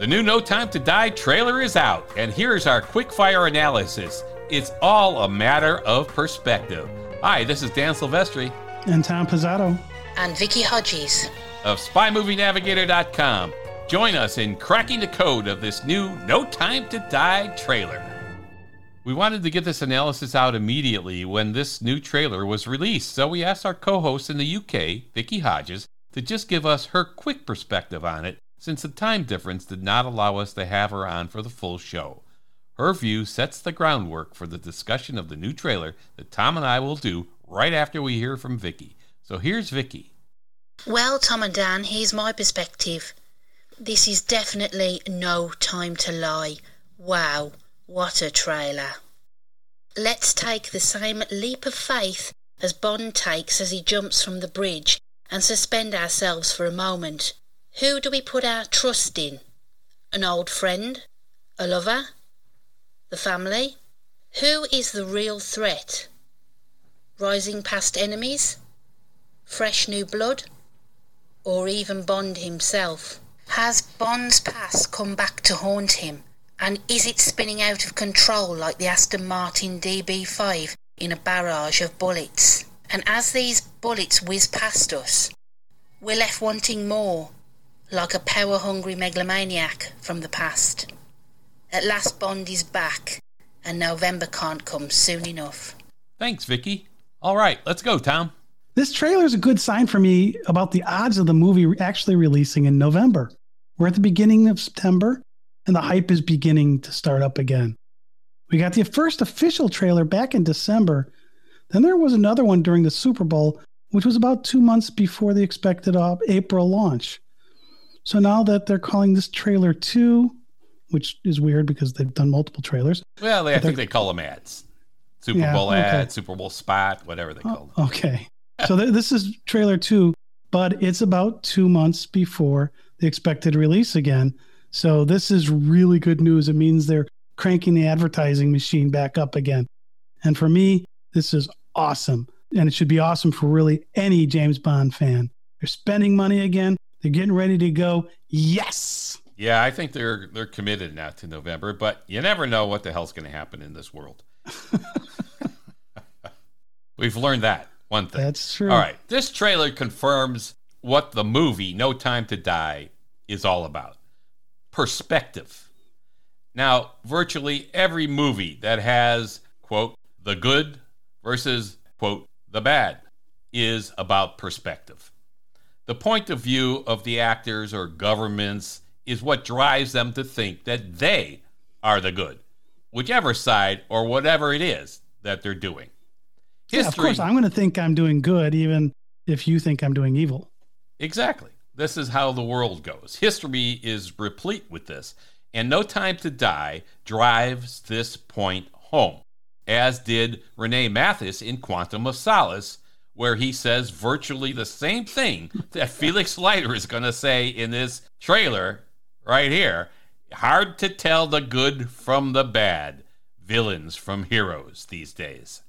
The new No Time to Die trailer is out, and here's our quick-fire analysis. It's all a matter of perspective. Hi, this is Dan Silvestri And Tom Pizzato. and Vicky Hodges. of SpyMovieNavigator.com. Join us in cracking the code of this new No Time to Die trailer. We wanted to get this analysis out immediately when this new trailer was released, so we asked our co host in the UK, Vicky Hodges, to just give us her quick perspective on it, since the time difference did not allow us to have her on for the full show. Her view sets the groundwork for the discussion of the new trailer that Tom and I will do right after we hear from Vicky. So here's Vicky. Well, Tom and Dan, here's my perspective. This is definitely no time to lie. Wow, what a trailer. Let's take the same leap of faith as Bond takes as he jumps from the bridge and suspend ourselves for a moment. Who do we put our trust in? An old friend? A lover? The family? Who is the real threat? Rising past enemies? Fresh new blood? Or even Bond himself? Has Bond's past come back to haunt him? And is it spinning out of control like the Aston Martin DB5 in a barrage of bullets? And as these bullets whiz past us, we're left wanting more, like a power hungry megalomaniac from the past. At last, Bond is back, and November can't come soon enough. Thanks, Vicky. All right, let's go, Tom. This trailer is a good sign for me about the odds of the movie actually releasing in November. We're at the beginning of September, and the hype is beginning to start up again. We got the first official trailer back in December. Then there was another one during the Super Bowl, which was about two months before the expected uh, April launch. So now that they're calling this trailer 2, which is weird because they've done multiple trailers. Well, they, I think they're- call them ads. Super Yeah, Bowl okay. ad, Super Bowl spot, whatever they oh, call them. Okay. So th- this is trailer two, but it's about two months before the expected release again. So this is really good news. It means they're cranking the advertising machine back up again. And for me, this is awesome. And it should be awesome for really any James Bond fan. They're spending money again. They're getting ready to go. Yes. Yeah, I think they're they're committed now to November, but you never know what the hell's going to happen in this world. We've learned that one thing. That's true. All right, this trailer confirms what the movie No Time to Die is all about. Perspective. Now, virtually every movie that has quote the good versus quote the bad is about perspective. The point of view of the actors or governments is what drives them to think that they are the good, whichever side or whatever it is that they're doing. Yeah, of course, I'm going to think I'm doing good, even if you think I'm doing evil. Exactly. This is how the world goes. History is replete with this, and No Time to Die drives this point home, as did Rene Mathis in Quantum of Solace, where he says virtually the same thing that Felix Leiter is going to say in this trailer right here. Hard to tell the good from the bad, villains from heroes these days.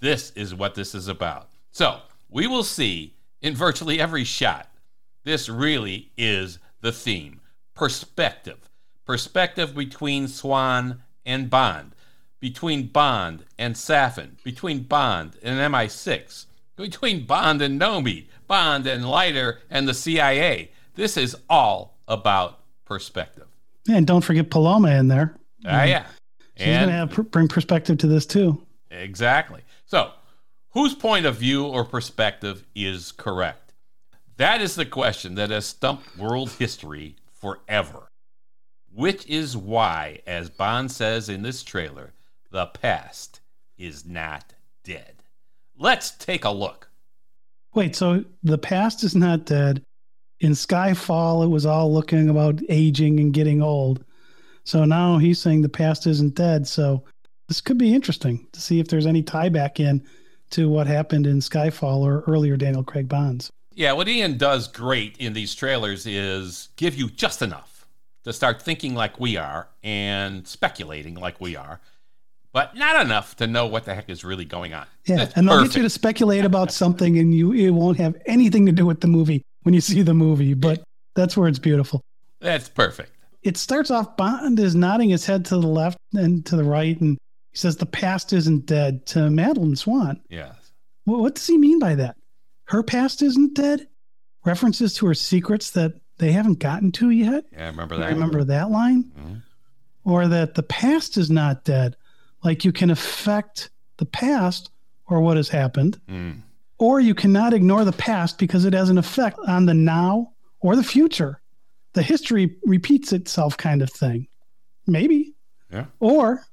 This is what this is about. So, we will see in virtually every shot. This really is the theme perspective. Perspective between Swann and Bond, between Bond and Safin, between Bond and MI6, between Bond and Nomi, Bond and Leiter and the CIA. This is all about perspective. And don't forget Paloma in there. Ah, yeah. She's going to have bring perspective to this too. Exactly. So, whose point of view or perspective is correct? That is the question that has stumped world history forever. Which is why, as Bond says in this trailer, the past is not dead. Let's take a look. Wait, so the past is not dead. In Skyfall, it was all looking about aging and getting old. So now he's saying the past isn't dead. So this could be interesting to see if there's any tie back in to what happened in Skyfall or earlier Daniel Craig Bonds. Yeah, what Eon does great in these trailers is give you just enough to start thinking like we are and speculating like we are, but not enough to know what the heck is really going on. Yeah, That's and they'll perfect. get you to speculate about something, and you it won't have anything to do with the movie when you see the movie. But that's where it's beautiful. That's perfect. it starts off Bond is nodding his head to the left and to the right, and he says the past isn't dead to Madeleine Swann. Yes. Well, what does he mean by that? Her past isn't dead? References to her secrets that they haven't gotten to yet? Yeah, I remember that. remember that line? Mhm. Or that the past is not dead. Like you can affect the past or what has happened, Mm. or you cannot ignore the past because it has an effect on the now or the future. The history repeats itself kind of thing. Maybe. Yeah. Or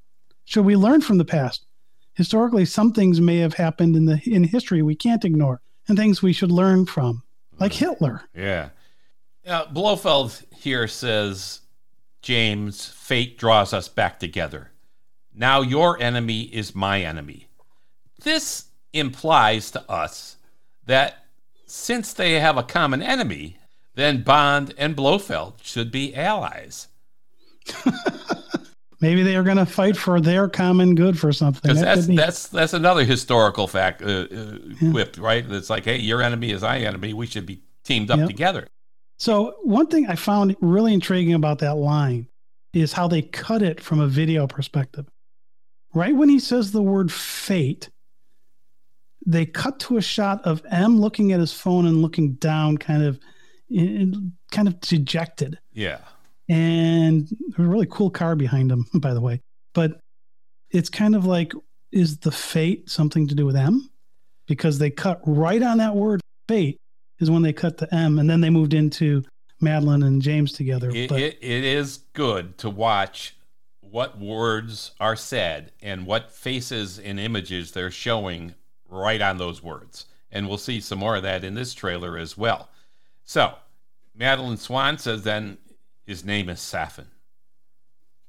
should we learn from the past? Historically, some things may have happened in the in history we can't ignore, and things we should learn from, like Hitler. Yeah. Uh, Blofeld here says, James, fate draws us back together. Now your enemy is my enemy. This implies to us that since they have a common enemy, then Bond and Blofeld should be allies. Maybe they are going to fight for their common good for something. Because That that's be- that's that's another historical fact, uh, uh, quip, right? It's like, hey, your enemy is my enemy. We should be teamed up Yep. together. So one thing I found really intriguing about that line is how they cut it from a video perspective. Right when he says the word fate, they cut to a shot of M looking at his phone and looking down, kind of, kind of dejected. Yeah. And a really cool car behind him, by the way. But it's kind of like, is the fate something to do with M? Because they cut right on that word fate is when they cut to M, and then they moved into Madeleine and James together. It, but it, it is good to watch what words are said and what faces and images they're showing right on those words. And we'll see some more of that in this trailer as well. So, Madeleine Swann says then his name is Safin.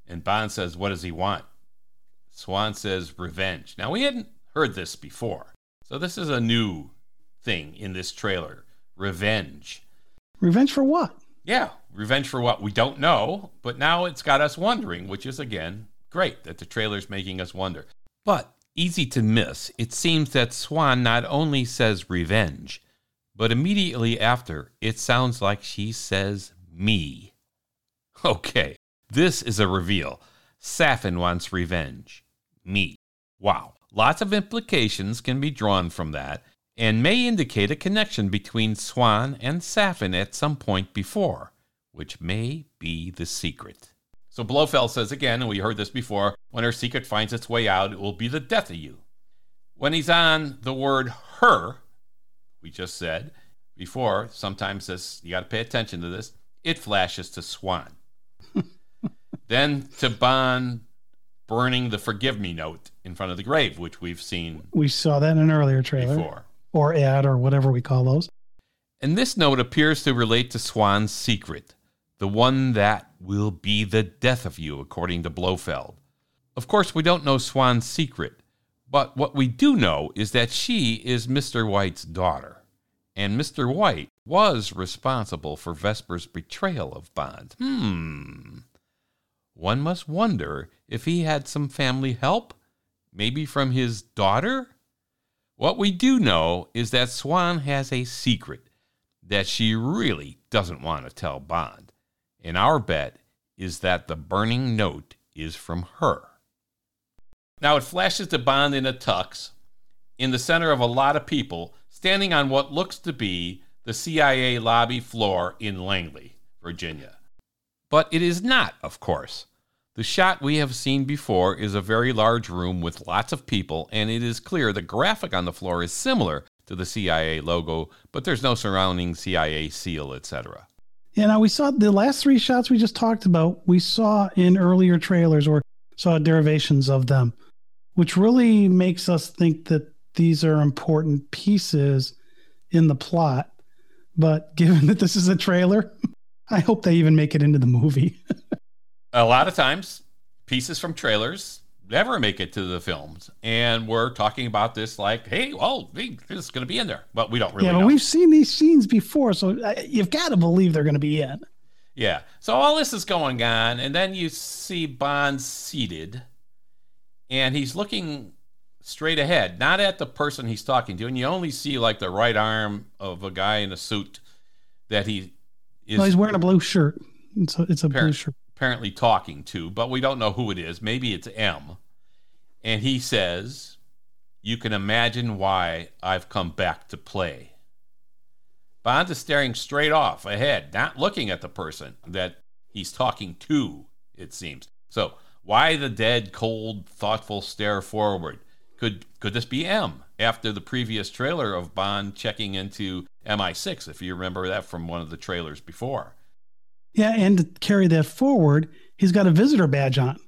And Bond says, What does he want? Swann says, Revenge. Now, we hadn't heard this before. So, this is a new thing in this trailer revenge. revenge for what? Yeah, revenge for what we don't know, but now it's got us wondering, which is again great that the trailer's making us wonder. But easy to miss, it seems that Swann not only says revenge, but immediately after, it sounds like she says me. Okay, this is a reveal. Safin wants revenge. Me. Wow. Lots of implications can be drawn from that, and may indicate a connection between Swann and Safin at some point before, which may be the secret. So Blofeld says again, and we heard this before, when her secret finds its way out, it will be the death of you. When he's on the word her, we just said before, sometimes this you got to pay attention to this. It flashes to Swann. then to Bond burning the forgive me note in front of the grave, which we've seen We saw that in an earlier trailer before. or ad or whatever we call those. And this note appears to relate to Swann's secret, the one that will be the death of you, according to Blofeld. Of course, we don't know Swann's secret, but what we do know is that she is Mr. White's daughter, and Mr. White was responsible for Vesper's betrayal of Bond. Hmm. One must wonder if he had some family help, maybe from his daughter? What we do know is that Swann has a secret that she really doesn't want to tell Bond. And our bet is that the burning note is from her. Now it flashes to Bond in a tux in the center of a lot of people standing on what looks to be the CIA lobby floor in Langley, Virginia. But it is not, of course. The shot we have seen before is a very large room with lots of people, and it is clear the graphic on the floor is similar to the CIA logo, but there's no surrounding CIA seal, etc. Yeah, now we saw the last three shots we just talked about, we saw in earlier trailers or saw derivations of them, which really makes us think that these are important pieces in the plot. But given that this is a trailer, I hope they even make it into the movie. A lot of times, pieces from trailers never make it to the films, and we're talking about this like, hey, well, it's going to be in there, but we don't really yeah, know. we've seen these scenes before, so uh, you've got to believe they're going to be in. Yeah. So all this is going on, and then you see Bond seated, and he's looking straight ahead, not at the person he's talking to, and you only see like the right arm of a guy in a suit that he is Well, he's wearing a blue shirt. It's a, it's a blue shirt. Apparently talking to, but we don't know who it is. Maybe it's M. And he says, You can imagine why I've come back to play. Bond is staring straight off ahead, not looking at the person that he's talking to, it seems. So, why the dead, cold, thoughtful stare forward? Could could this be M after the previous trailer of Bond checking into MI6, if you remember that from one of the trailers before? Yeah, and to carry that forward, he's got a visitor badge on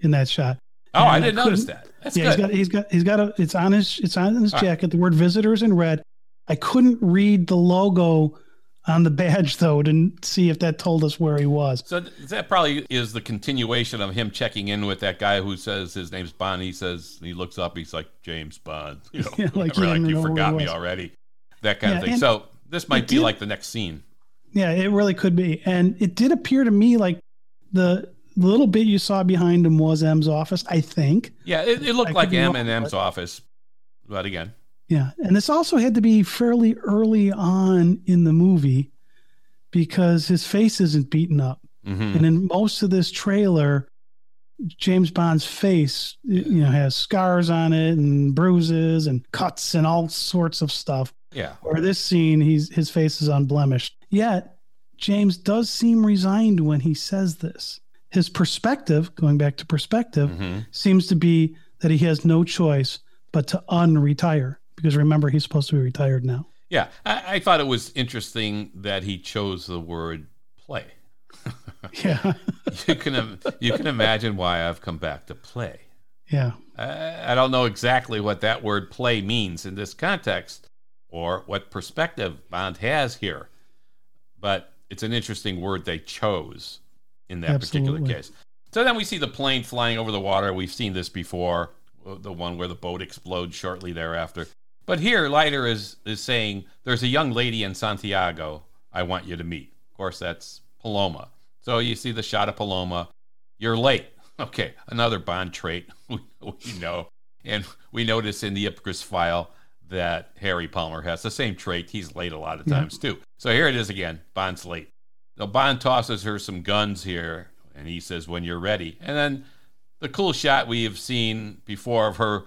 in that shot. Oh, and I didn't I notice that. That's yeah, good. he's got he's got he's got a it's on his it's on his jacket. The word visitors in red. I couldn't read the logo on the badge though to see if that told us where he was. So that probably is the continuation of him checking in with that guy who says his name's Bond. He says he looks up, he's like James Bond. You know, yeah, like, like you forgot me already. That kind yeah, of thing. So this might be did, like the next scene. Yeah, it really could be. And it did appear to me like the little bit you saw behind him was M's office, I think. Yeah, it, it looked I like M and M's office. But again. Yeah. And this also had to be fairly early on in the movie because his face isn't beaten up. Mm-hmm. And in most of this trailer, James Bond's face, you know, has scars on it and bruises and cuts and all sorts of stuff. Yeah. Or this scene, he's his face is unblemished. Yet James does seem resigned when he says this. His perspective, going back to perspective, mm-hmm. seems to be that he has no choice but to unretire because remember he's supposed to be retired now. Yeah, I, I thought it was interesting that he chose the word play. yeah, you can you can imagine why I've come back to play. Yeah, I, I don't know exactly what that word play means in this context, or what perspective Bond has here. But it's an interesting word they chose in that Absolutely. particular case. So then we see the plane flying over the water. We've seen this before, the one where the boat explodes shortly thereafter. But here, Leiter is, is saying, There's a young lady in Santiago I want you to meet. Of course, that's Paloma. So you see the shot of Paloma. You're late. Okay, another Bond trait we, we know. And we notice in the Ipcress file that Harry Palmer has the same trait. He's late a lot of times too. So here it is again. Bond's late. So Bond tosses her some guns here, and he says, "When you're ready." And then the cool shot we have seen before of her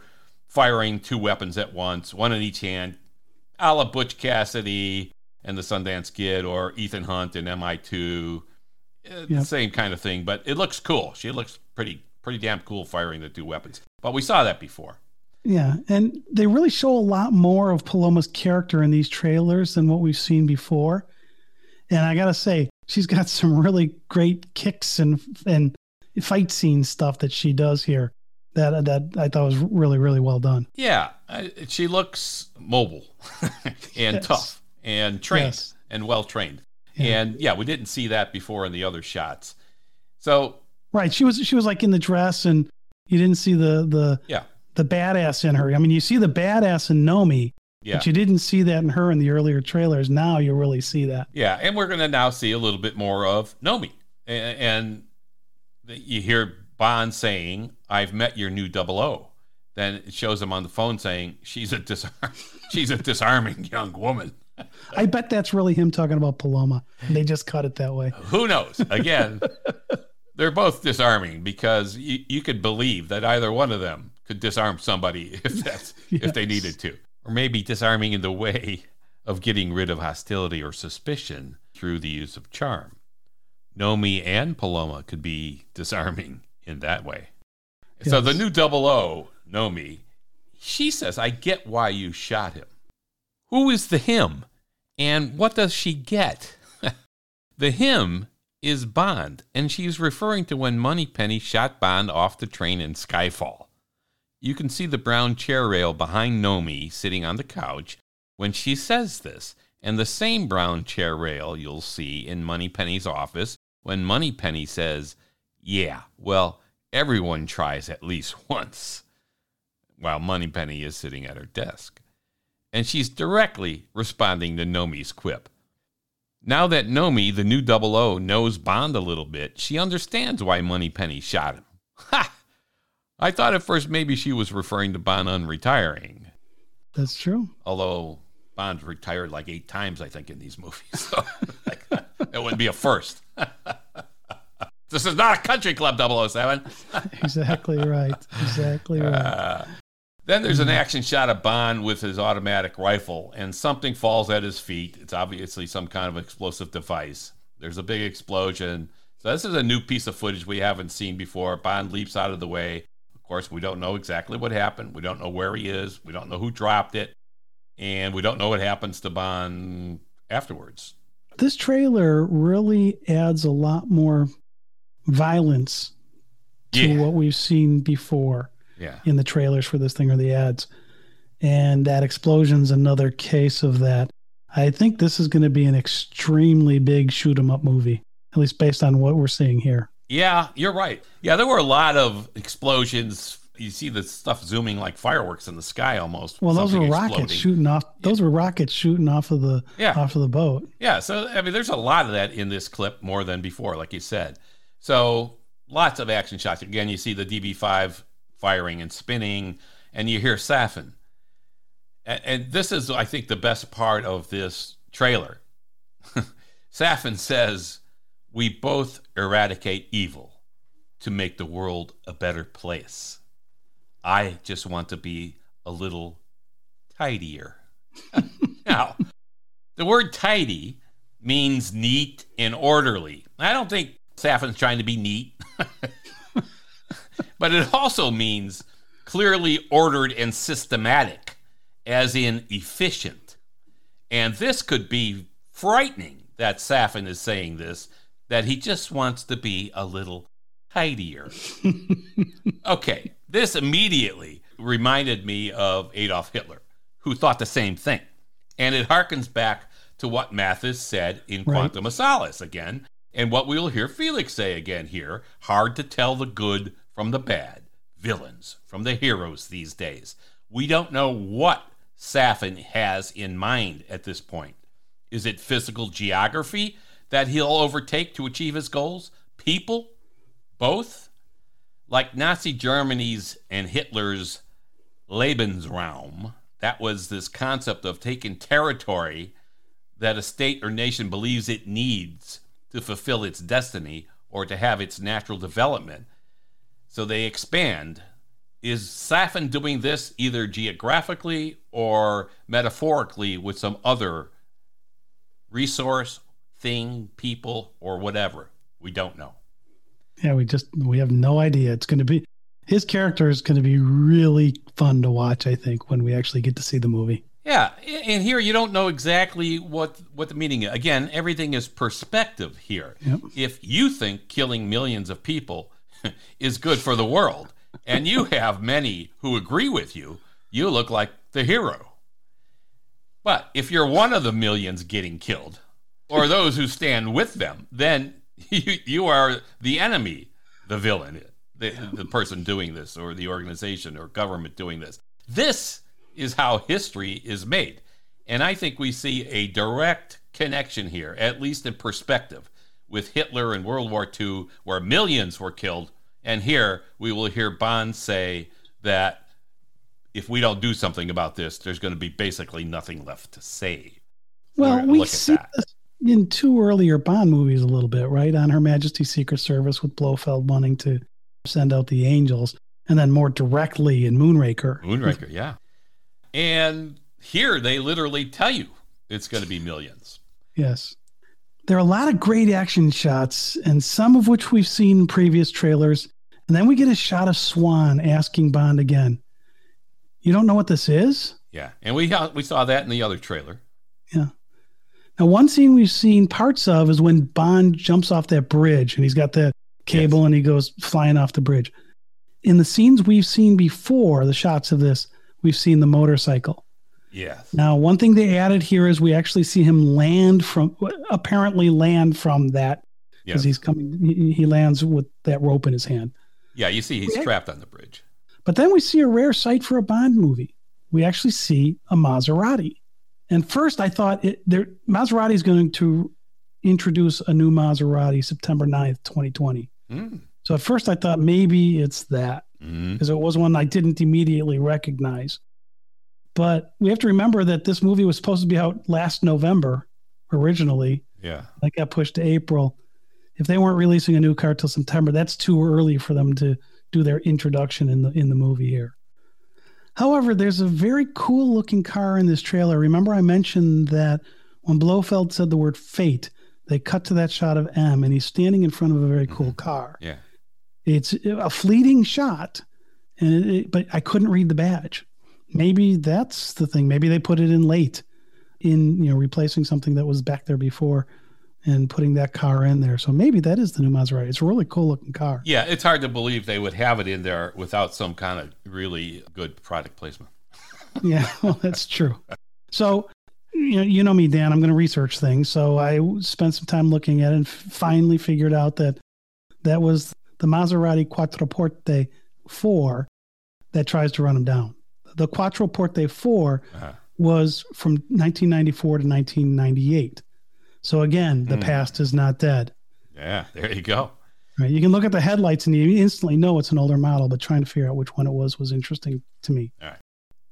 firing two weapons at once, one in each hand, a la Butch Cassidy and the Sundance Kid, or Ethan Hunt in MI2. Uh, yep. Same kind of thing, but it looks cool. She looks pretty, pretty damn cool firing the two weapons. But we saw that before. Yeah, and they really show a lot more of Paloma's character in these trailers than what we've seen before. And I gotta say, she's got some really great kicks and and fight scene stuff that she does here. That that I thought was really really well done. Yeah, she looks mobile and yes. tough and trained yes. and well trained. Yeah. And yeah, we didn't see that before in the other shots. So right, she was she was like in the dress, and you didn't see the the yeah the badass in her. I mean, you see the badass in Nomi, yeah. but you didn't see that in her in the earlier trailers. Now you really see that. Yeah, and we're going to now see a little bit more of Nomi, and, and you hear Bond saying, "I've met your new double O." Then it shows him on the phone saying, "She's a disarm- she's a disarming young woman." I bet that's really him talking about Paloma. And they just cut it that way. Who knows? Again, they're both disarming because you, you could believe that either one of them could disarm somebody if that's yes. if they needed to, or maybe disarming in the way of getting rid of hostility or suspicion through the use of charm. Nomi and Paloma could be disarming in that way. Yes. So the new double O, Nomi, she says, I get why you shot him. Who is the him? And what does she get? the him is Bond, and she's referring to when Moneypenny shot Bond off the train in Skyfall. You can see the brown chair rail behind Nomi sitting on the couch when she says this, and the same brown chair rail you'll see in Moneypenny's office when Moneypenny says, Yeah, well, everyone tries at least once, while Moneypenny is sitting at her desk. And she's directly responding to Nomi's quip. Now that Nomi, the new double O, knows Bond a little bit, she understands why Moneypenny shot him. Ha! I thought at first maybe she was referring to Bond unretiring. That's true. Although Bond's retired like eight times, I think, in these movies. So that wouldn't be a first. This is not a country club 007. exactly right. Exactly right. Uh, then there's an action shot of Bond with his automatic rifle, and something falls at his feet. It's obviously some kind of explosive device. There's a big explosion. So this is a new piece of footage we haven't seen before. Bond leaps out of the way. Of course, we don't know exactly what happened. We don't know where he is. We don't know who dropped it, and we don't know what happens to Bond afterwards. This trailer really adds a lot more violence to Yeah. what we've seen before Yeah. in the trailers for this thing or the ads. And that explosion's another case of that. I think this is going to be an extremely big shoot 'em up movie, at least based on what we're seeing here. Yeah, you're right. Yeah, there were a lot of explosions. You see the stuff zooming like fireworks in the sky almost. Well, those were Something rockets shooting off. Those were rockets shooting off of the Yeah. off of the boat. Yeah, so I mean, there's a lot of that in this clip more than before, like you said. So lots of action shots. Again, you see the DB5 firing and spinning, and you hear Safin. And, and this is, I think, the best part of this trailer. Safin says, "We both eradicate evil to make the world a better place. I just want to be a little tidier." now, the word tidy means neat and orderly. I don't think Safin's trying to be neat, but it also means clearly ordered and systematic, as in efficient. And this could be frightening that Safin is saying this, that he just wants to be a little tidier. okay, this immediately reminded me of Adolf Hitler, who thought the same thing. And it harkens back to what Mathis said in Right. Quantum of Solace again, and what we'll hear Felix say again here hard to tell the good from the bad, villains from the heroes these days. We don't know what Safin has in mind at this point. Is it physical geography that he'll overtake to achieve his goals? People? Both? Like Nazi Germany's and Hitler's Lebensraum, that was this concept of taking territory that a state or nation believes it needs to fulfill its destiny or to have its natural development. So they expand. Is Safin doing this either geographically or metaphorically with some other resource, thing, people, or whatever? We don't know. Yeah, we just we have no idea. It's going to be his character is going to be really fun to watch. I think when we actually get to see the movie. Yeah, and here you don't know exactly what what the meaning is. Again, everything is perspective here. Yep. If you think killing millions of people is good for the world, and you have many who agree with you, you look like the hero. But if you're one of the millions getting killed, or those who stand with them, then you, you are the enemy, the villain, the, the person doing this, or the organization or government doing this. This is how history is made. And I think we see a direct connection here, at least in perspective, with Hitler and World War II, where millions were killed. And here we will hear Bond say that if we don't do something about this, there's going to be basically nothing left to say. Well, we see this in two earlier Bond movies a little bit, right? On Her Majesty's Secret Service with Blofeld wanting to send out the angels, and then more directly in Moonraker. Moonraker, yeah. And here they literally tell you it's going to be millions. Yes. There are a lot of great action shots, and some of which we've seen in previous trailers. And then we get a shot of Swann asking Bond again, You don't know what this is? Yeah, and we we saw that in the other trailer. Now, one scene we've seen parts of is when Bond jumps off that bridge and he's got that cable and he goes flying off the bridge. In the scenes we've seen before, the shots of this, we've seen the motorcycle. Yes. Now, one thing they added here is we actually see him land from, apparently land from that because Yes. he's coming, he, he lands with that rope in his hand. Yeah, you see he's Yeah. trapped on the bridge. But then we see a rare sight for a Bond movie. We actually see a Maserati. And first, I thought it, there, Maserati is going to introduce a new Maserati September 9th, 2020. Mm. So at first, I thought maybe it's that Mm. because it was one I didn't immediately recognize. But we have to remember that this movie was supposed to be out last November originally. Yeah. That got pushed to April. if they weren't releasing a new car till September, that's too early for them to do their introduction in the in the movie here. However, there's a very cool looking car in this trailer. Remember, I mentioned that when Blofeld said the word fate, they cut to that shot of M and he's standing in front of a very cool mm-hmm. car. Yeah. It's a fleeting shot, and it, it- but I couldn't read the badge. Maybe that's the thing. Maybe they put it in late, in you know replacing something that was back there before, and putting that car in there. So maybe that is the new Maserati. It's a really cool looking car. Yeah, it's hard to believe they would have it in there without some kind of really good product placement. Yeah, well, that's true. So, you know, you know me, Dan. I'm going to research things. So I spent some time looking at it and finally figured out that that was the Maserati Quattroporte 4 that tries to run them down. The Quattroporte 4 Uh-huh. was from 1994 to 1998. So again, the Hmm. past is not dead. Yeah, there you go. Right? You can look at the headlights and you instantly know it's an older model, but trying to figure out which one it was was interesting to me. All right.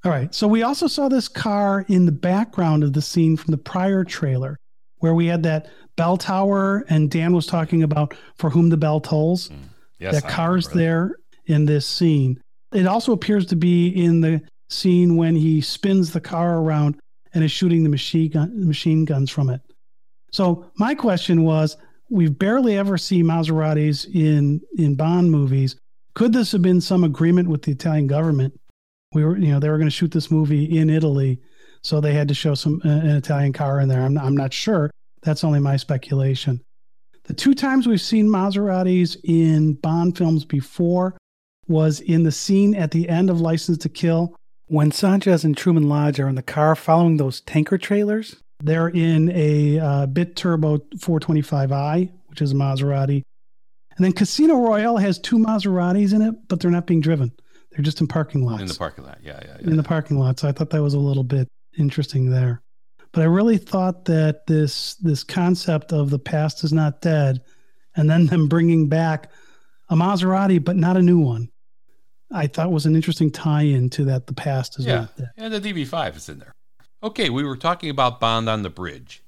All right. So we also saw this car in the background of the scene from the prior trailer where we had that bell tower and Dan was talking about for whom the bell tolls. Yes, that I car's there in this scene. It also appears to be in the scene when he spins the car around and is shooting the machine gun, machine guns from it. So my question was, we've barely ever seen Maseratis in in Bond movies. Could this have been some agreement with the Italian government? We were, you know, they were going to shoot this movie in Italy, so they had to show some uh, an Italian car in there. I'm I'm not sure. That's only my speculation. The two times we've seen Maseratis in Bond films before was in the scene at the end of License to Kill when Sanchez and Truman Lodge are in the car following those tanker trailers. They're in a uh, Biturbo 425i, which is a Maserati. And then Casino Royale has two Maseratis in it, but they're not being driven. They're just in parking lots in the parking lot. Yeah, yeah, yeah. in the parking lot. So I thought that was a little bit interesting there. But I really thought that this this concept of the past is not dead, and then them bringing back a Maserati, but not a new one, I thought was an interesting tie-in to that. The past is yeah. not dead. And the DB5 is in there. Okay, we were talking about Bond on the bridge.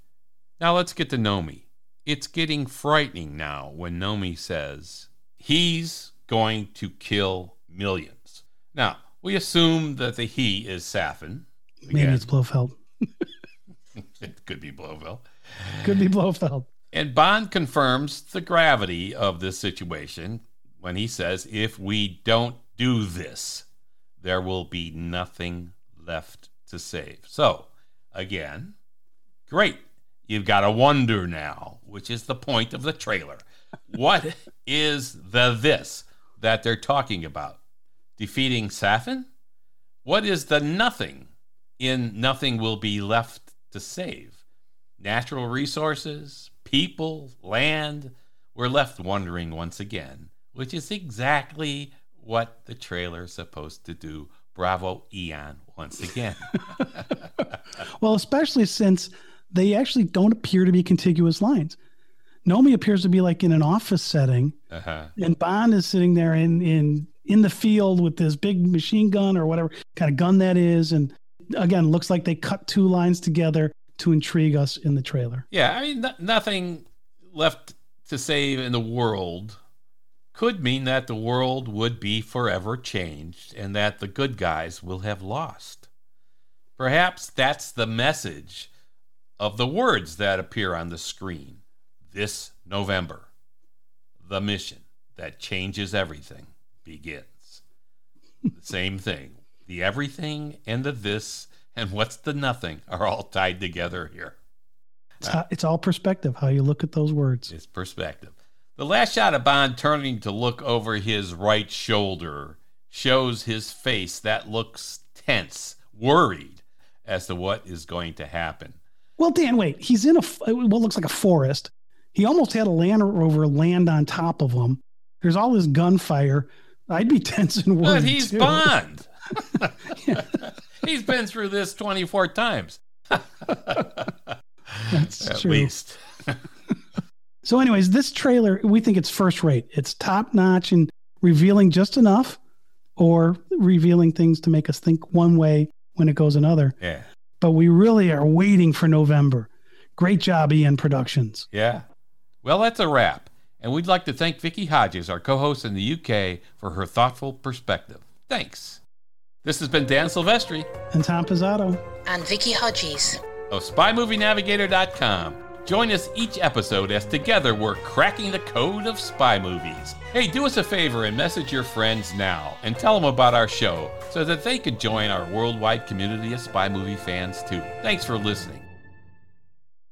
Now let's get to Nomi. It's getting frightening now when Nomi says he's going to kill millions. Now, we assume that the he is Safin. Maybe it's Blofeld. it could be Blofeld. Could be Blofeld. And Bond confirms the gravity of this situation when he says, if we don't do this, there will be nothing left to save. So, again, great. You've got a wonder now, which is the point of the trailer. What is the this that they're talking about? Defeating Safin? What is the nothing in nothing will be left to save? Natural resources, people, land. We're left wondering once again, which is exactly what the trailer's supposed to do. Bravo, Eon, once again. Well, especially since they actually don't appear to be contiguous lines. Nomi appears to be like in an office setting, Uh-huh. and Bond is sitting there in in in the field with this big machine gun or whatever kind of gun that is, and again, looks like they cut two lines together to intrigue us in the trailer. Yeah, I mean, no- nothing left to save in the world could mean that the world would be forever changed and that the good guys will have lost. Perhaps that's the message of the words that appear on the screen this November. The mission that changes everything begins. the same thing. The everything and the this and what's the nothing are all tied together here. It's, how- it's all perspective, how you look at those words. It's perspective. The last shot of Bond turning to look over his right shoulder shows his face that looks tense, worried as to what is going to happen. Well, Dan, wait, he's in a what looks like a forest. He almost had a Land Rover land on top of him. There's all this gunfire. I'd be tense and worried. But he's too. Bond. he's been through this 24 times. That's At true. least. So, anyways, this trailer, we think it's first rate. It's top notch and revealing just enough or revealing things to make us think one way when it goes another. Yeah. But we really are waiting for November. Great job, Eon Productions. Yeah. Well, that's a wrap. And we'd like to thank Vicky Hodges, our co host in the UK, for her thoughtful perspective. Thanks. This has been Dan Silvestri And Tom Pizzato. And Vicky Hodges. Oh, of SpyMovieNavigator.com. Join us each episode as together we're cracking the code of spy movies. Hey, do us a favor and message your friends now and tell them about our show so that they can join our worldwide community of spy movie fans too. Thanks for listening.